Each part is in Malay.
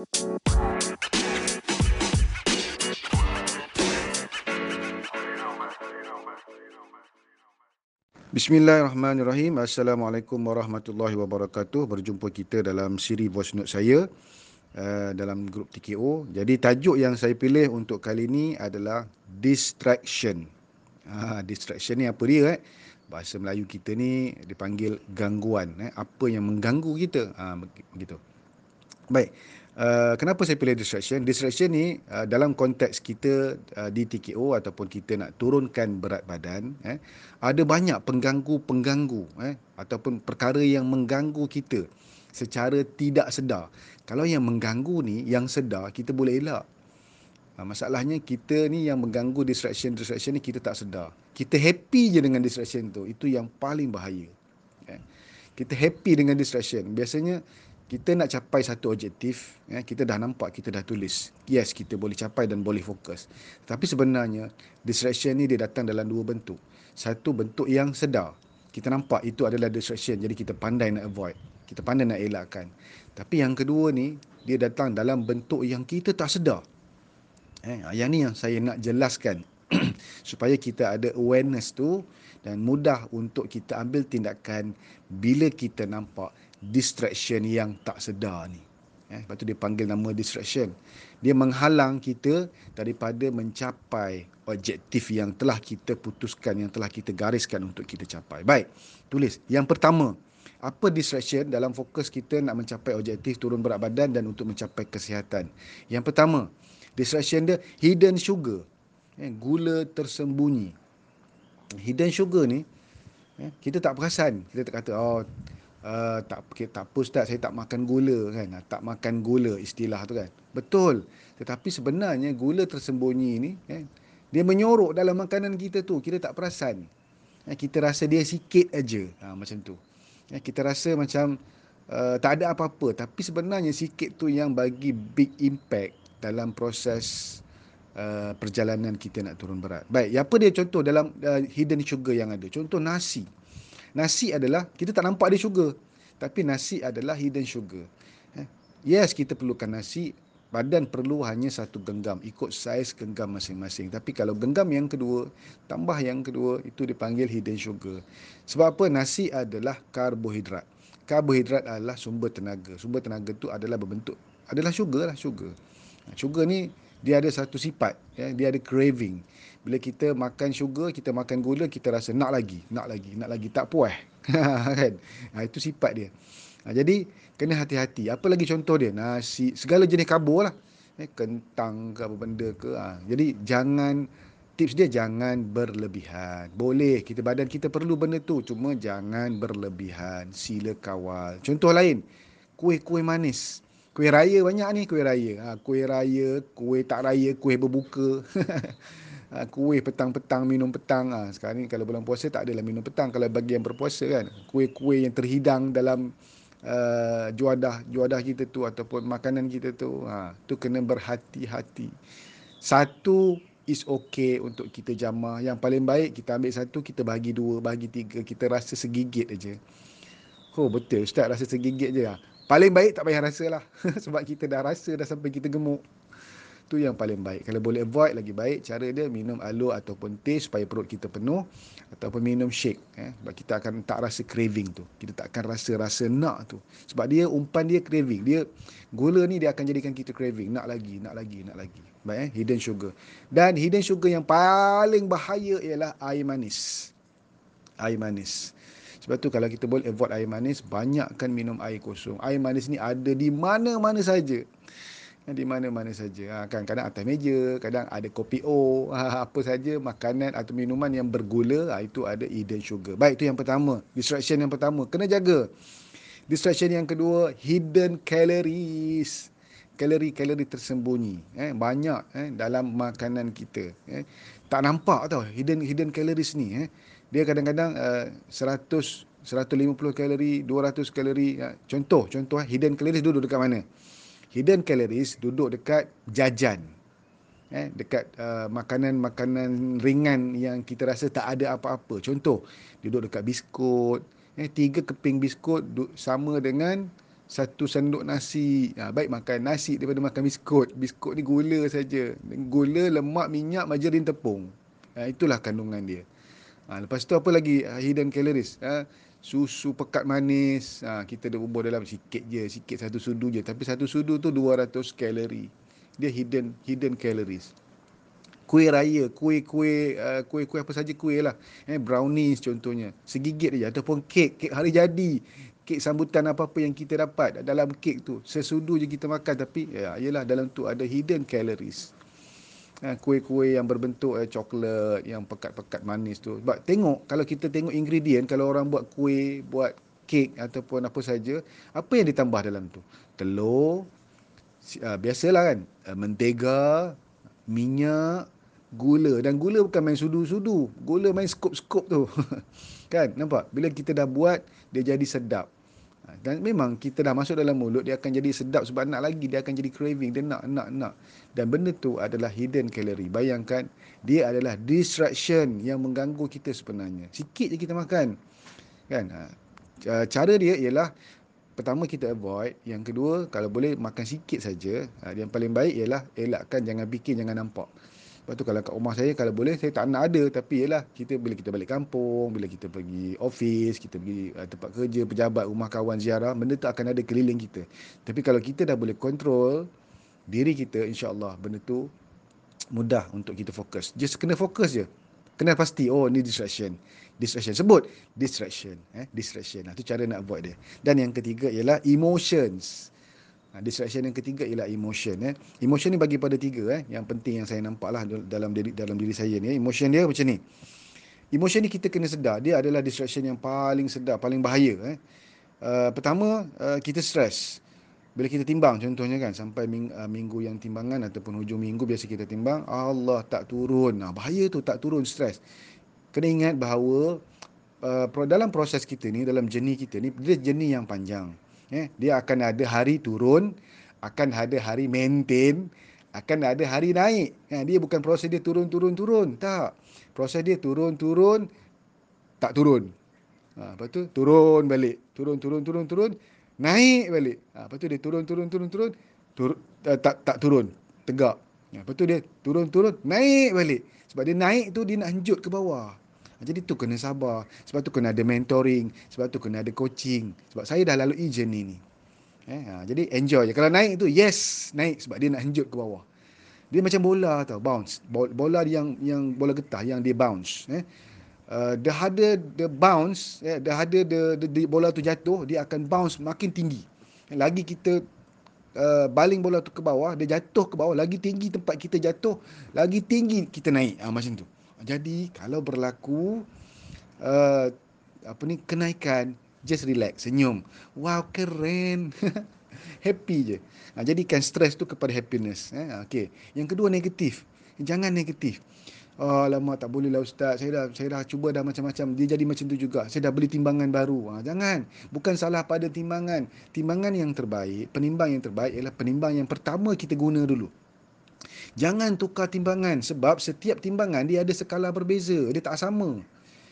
Bismillahirrahmanirrahim. Assalamualaikum warahmatullahi wabarakatuh. Berjumpa kita dalam siri voice note saya uh, dalam grup TKO. Jadi tajuk yang saya pilih untuk kali ini adalah distraction. Ha, distraction ni apa dia? Eh? Bahasa Melayu kita ni dipanggil gangguan. Eh? Apa yang mengganggu kita? Ha, begitu. Baik. Uh, kenapa saya pilih distraction? Distraction ni uh, dalam konteks kita uh, di TKO ataupun kita nak turunkan berat badan, eh, ada banyak pengganggu-pengganggu eh, ataupun perkara yang mengganggu kita secara tidak sedar. Kalau yang mengganggu ni, yang sedar, kita boleh elak. Uh, masalahnya kita ni yang mengganggu distraction-distraction ni kita tak sedar. Kita happy je dengan distraction tu. Itu yang paling bahaya. Eh. Kita happy dengan distraction. Biasanya kita nak capai satu objektif, ya, kita dah nampak, kita dah tulis. Yes, kita boleh capai dan boleh fokus. Tapi sebenarnya, distraction ni dia datang dalam dua bentuk. Satu bentuk yang sedar. Kita nampak itu adalah distraction, jadi kita pandai nak avoid. Kita pandai nak elakkan. Tapi yang kedua ni, dia datang dalam bentuk yang kita tak sedar. Eh, yang ni yang saya nak jelaskan. supaya kita ada awareness tu dan mudah untuk kita ambil tindakan bila kita nampak distraction yang tak sedar ni. Eh, lepas tu dia panggil nama distraction. Dia menghalang kita daripada mencapai objektif yang telah kita putuskan, yang telah kita gariskan untuk kita capai. Baik, tulis. Yang pertama, apa distraction dalam fokus kita nak mencapai objektif turun berat badan dan untuk mencapai kesihatan. Yang pertama, distraction dia hidden sugar. Eh, gula tersembunyi. Hidden sugar ni, eh, kita tak perasan. Kita tak kata, oh uh, tak tak apa ustaz saya tak makan gula kan? Ah, tak makan gula istilah tu kan? Betul. Tetapi sebenarnya gula tersembunyi ni kan? Dia menyorok dalam makanan kita tu. Kita tak perasan. Ya, kita rasa dia sikit aja. Ha, macam tu. Kita rasa macam uh, tak ada apa-apa. Tapi sebenarnya sikit tu yang bagi big impact dalam proses uh, perjalanan kita nak turun berat. Baik apa dia contoh dalam uh, hidden sugar yang ada? Contoh nasi Nasi adalah kita tak nampak dia sugar. Tapi nasi adalah hidden sugar. Eh, yes, kita perlukan nasi. Badan perlu hanya satu genggam. Ikut saiz genggam masing-masing. Tapi kalau genggam yang kedua, tambah yang kedua, itu dipanggil hidden sugar. Sebab apa? Nasi adalah karbohidrat. Karbohidrat adalah sumber tenaga. Sumber tenaga itu adalah berbentuk, adalah sugar lah, sugar. Sugar ni dia ada satu sifat ya dia ada craving. Bila kita makan sugar kita makan gula kita rasa nak lagi nak lagi nak lagi tak puas kan? Ha, itu sifat dia. Ha, jadi kena hati-hati. Apa lagi contoh dia? Nasi segala jenis karbo lah. Eh, kentang ke apa benda ke ha. jadi jangan tips dia jangan berlebihan. Boleh kita badan kita perlu benda tu. Cuma jangan berlebihan. Sila kawal. Contoh lain kuih-kuih manis Kuih raya banyak ni kuih raya. Ha, kuih raya, kuih tak raya, kuih berbuka. ha, kuih petang-petang, minum petang. Ha, sekarang ni kalau bulan puasa tak adalah minum petang. Kalau bagi yang berpuasa kan. Kuih-kuih yang terhidang dalam uh, juadah, juadah kita tu ataupun makanan kita tu. Ha, tu kena berhati-hati. Satu is okay untuk kita jamah. Yang paling baik kita ambil satu, kita bagi dua, bagi tiga. Kita rasa segigit aja. Oh betul Ustaz rasa segigit je lah. Paling baik tak payah rasa lah. Sebab kita dah rasa dah sampai kita gemuk. Tu yang paling baik. Kalau boleh avoid lagi baik, cara dia minum alur ataupun teh supaya perut kita penuh. Ataupun minum shake. Eh. Sebab kita akan tak rasa craving tu. Kita tak akan rasa-rasa nak tu. Sebab dia umpan dia craving. Dia Gula ni dia akan jadikan kita craving. Nak lagi, nak lagi, nak lagi. Baik eh? Hidden sugar. Dan hidden sugar yang paling bahaya ialah air manis. Air manis. Sebab tu kalau kita boleh avoid air manis, banyakkan minum air kosong. Air manis ni ada di mana-mana saja. Di mana-mana saja. Ha, kan kadang atas meja, kadang ada kopi O, ha, apa saja makanan atau minuman yang bergula, ha, itu ada hidden sugar. Baik, itu yang pertama. Distraction yang pertama. Kena jaga. Distraction yang kedua, hidden calories. Kalori-kalori tersembunyi. Eh, banyak eh, dalam makanan kita. Eh. Tak nampak tau hidden hidden calories ni. Eh dia kadang-kadang uh, 100 150 kalori 200 kalori uh, contoh contoh uh, hidden calories duduk dekat mana hidden calories duduk dekat jajan eh dekat uh, makanan-makanan ringan yang kita rasa tak ada apa-apa contoh duduk dekat biskut eh tiga keping biskut sama dengan satu sendok nasi. Ha, baik makan nasi daripada makan biskut. Biskut ni gula saja. Gula, lemak, minyak, margarin, tepung. Ha, itulah kandungan dia. Ha, lepas tu apa lagi ha, hidden calories? Ha, susu pekat manis. Ha, kita dah ubah dalam sikit je. Sikit satu sudu je. Tapi satu sudu tu 200 kalori. Dia hidden hidden calories. Kuih raya, kuih-kuih, uh, kuih-kuih apa saja kuih lah. Eh, brownies contohnya. Segigit je. Ataupun kek, kek hari jadi kek sambutan apa-apa yang kita dapat dalam kek tu sesudu je kita makan tapi ya yalah dalam tu ada hidden calories ha, kuih-kuih yang berbentuk eh, coklat yang pekat-pekat manis tu. Sebab tengok kalau kita tengok ingredient kalau orang buat kuih buat kek ataupun apa saja apa yang ditambah dalam tu? Telur uh, biasalah kan? Uh, mentega minyak gula. Dan gula bukan main sudu-sudu. Gula main skop-skop tu. Kan? Nampak? Bila kita dah buat dia jadi sedap dan memang kita dah masuk dalam mulut dia akan jadi sedap sebab nak lagi dia akan jadi craving dia nak nak nak. Dan benda tu adalah hidden calorie. Bayangkan dia adalah distraction yang mengganggu kita sebenarnya. Sikit je kita makan kan? Ha, cara dia ialah pertama kita avoid yang kedua kalau boleh makan sikit saja ha, yang paling baik ialah elakkan jangan bikin jangan nampak Lepas tu kalau kat rumah saya kalau boleh saya tak nak ada tapi yalah kita bila kita balik kampung, bila kita pergi office, kita pergi uh, tempat kerja, pejabat, rumah kawan ziarah, benda tu akan ada keliling kita. Tapi kalau kita dah boleh kontrol diri kita insya-Allah benda tu mudah untuk kita fokus. Just kena fokus je. Kena pasti oh ni distraction. Distraction sebut distraction eh distraction. Nah tu cara nak avoid dia. Dan yang ketiga ialah emotions. Ha, distraction yang ketiga ialah emotion. Eh. Emotion ni bagi pada tiga. Eh. Yang penting yang saya nampak lah dalam diri, dalam diri saya ni. Eh. Emotion dia macam ni. Emotion ni kita kena sedar. Dia adalah distraction yang paling sedar, paling bahaya. Eh. Uh, pertama, uh, kita stres. Bila kita timbang contohnya kan. Sampai uh, minggu yang timbangan ataupun hujung minggu biasa kita timbang. Allah tak turun. Nah, bahaya tu tak turun stres. Kena ingat bahawa uh, dalam proses kita ni, dalam jenis kita ni, dia jenis yang panjang eh, dia akan ada hari turun akan ada hari maintain akan ada hari naik. Eh, dia bukan proses dia turun turun turun tak. Proses dia turun turun tak turun. Ha, lepas tu turun balik. Turun turun turun turun naik balik. Ha, lepas tu dia turun turun turun turun tur, uh, tak tak turun. Tegak. Ha, lepas tu dia turun turun naik balik. Sebab dia naik tu dia nak henjut ke bawah jadi tu kena sabar. Sebab tu kena ada mentoring. Sebab tu kena ada coaching. Sebab saya dah lalui journey ni. Eh, ha, jadi enjoy je. Kalau naik tu, yes, naik. Sebab dia nak henjut ke bawah. Dia macam bola tau, bounce. Bola yang yang bola getah yang dia bounce. Eh. Uh, dah ada the bounce, eh, dah ada the, the, the, bola tu jatuh, dia akan bounce makin tinggi. Lagi kita uh, baling bola tu ke bawah, dia jatuh ke bawah, lagi tinggi tempat kita jatuh, lagi tinggi kita naik. Ha, macam tu. Jadi kalau berlaku uh, apa ni kenaikan, just relax, senyum. Wow, keren. Happy je. Ha, jadikan stres tu kepada happiness. Eh? Okay. Yang kedua negatif. Jangan negatif. Oh, lama tak boleh lah ustaz. Saya dah saya dah cuba dah macam-macam. Dia jadi macam tu juga. Saya dah beli timbangan baru. Ha, jangan. Bukan salah pada timbangan. Timbangan yang terbaik, penimbang yang terbaik ialah penimbang yang pertama kita guna dulu. Jangan tukar timbangan sebab setiap timbangan dia ada skala berbeza, dia tak sama.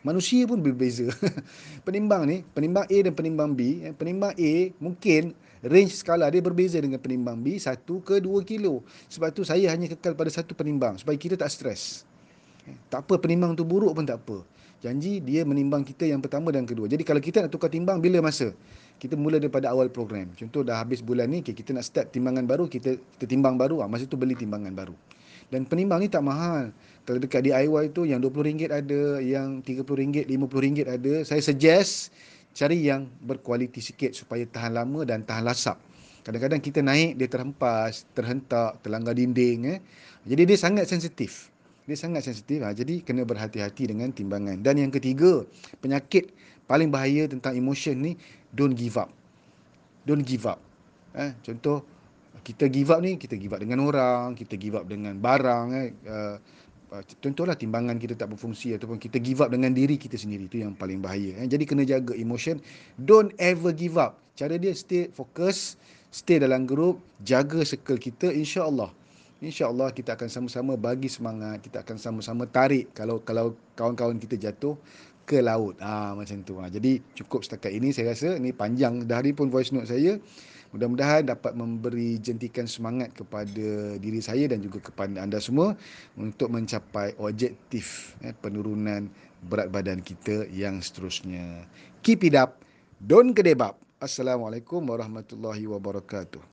Manusia pun berbeza. penimbang ni, penimbang A dan penimbang B, eh, penimbang A mungkin range skala dia berbeza dengan penimbang B 1 ke 2 kilo. Sebab tu saya hanya kekal pada satu penimbang supaya kita tak stres. Eh, tak apa penimbang tu buruk pun tak apa. Janji dia menimbang kita yang pertama dan kedua. Jadi kalau kita nak tukar timbang bila masa? Kita mula daripada awal program. Contoh dah habis bulan ni, okay, kita nak start timbangan baru, kita, kita timbang baru, ah, masa tu beli timbangan baru. Dan penimbang ni tak mahal. Kalau dekat DIY tu yang RM20 ada, yang RM30, RM50 ada, saya suggest cari yang berkualiti sikit supaya tahan lama dan tahan lasap. Kadang-kadang kita naik, dia terhempas, terhentak, terlanggar dinding. Eh. Jadi dia sangat sensitif. Dia sangat sensitif. Ha. Jadi kena berhati-hati dengan timbangan. Dan yang ketiga, penyakit paling bahaya tentang emotion ni don't give up. Don't give up. Eh, contoh kita give up ni, kita give up dengan orang, kita give up dengan barang eh. Uh, contohlah timbangan kita tak berfungsi ataupun kita give up dengan diri kita sendiri itu yang paling bahaya eh. jadi kena jaga emotion don't ever give up cara dia stay fokus stay dalam grup jaga circle kita insyaallah insyaallah kita akan sama-sama bagi semangat kita akan sama-sama tarik kalau kalau kawan-kawan kita jatuh ke laut. Ha, macam tu. Ha, jadi cukup setakat ini saya rasa. Ini panjang dah hari pun voice note saya. Mudah-mudahan dapat memberi jentikan semangat kepada diri saya dan juga kepada anda semua untuk mencapai objektif eh, penurunan berat badan kita yang seterusnya. Keep it up. Don't kedebab. Assalamualaikum warahmatullahi wabarakatuh.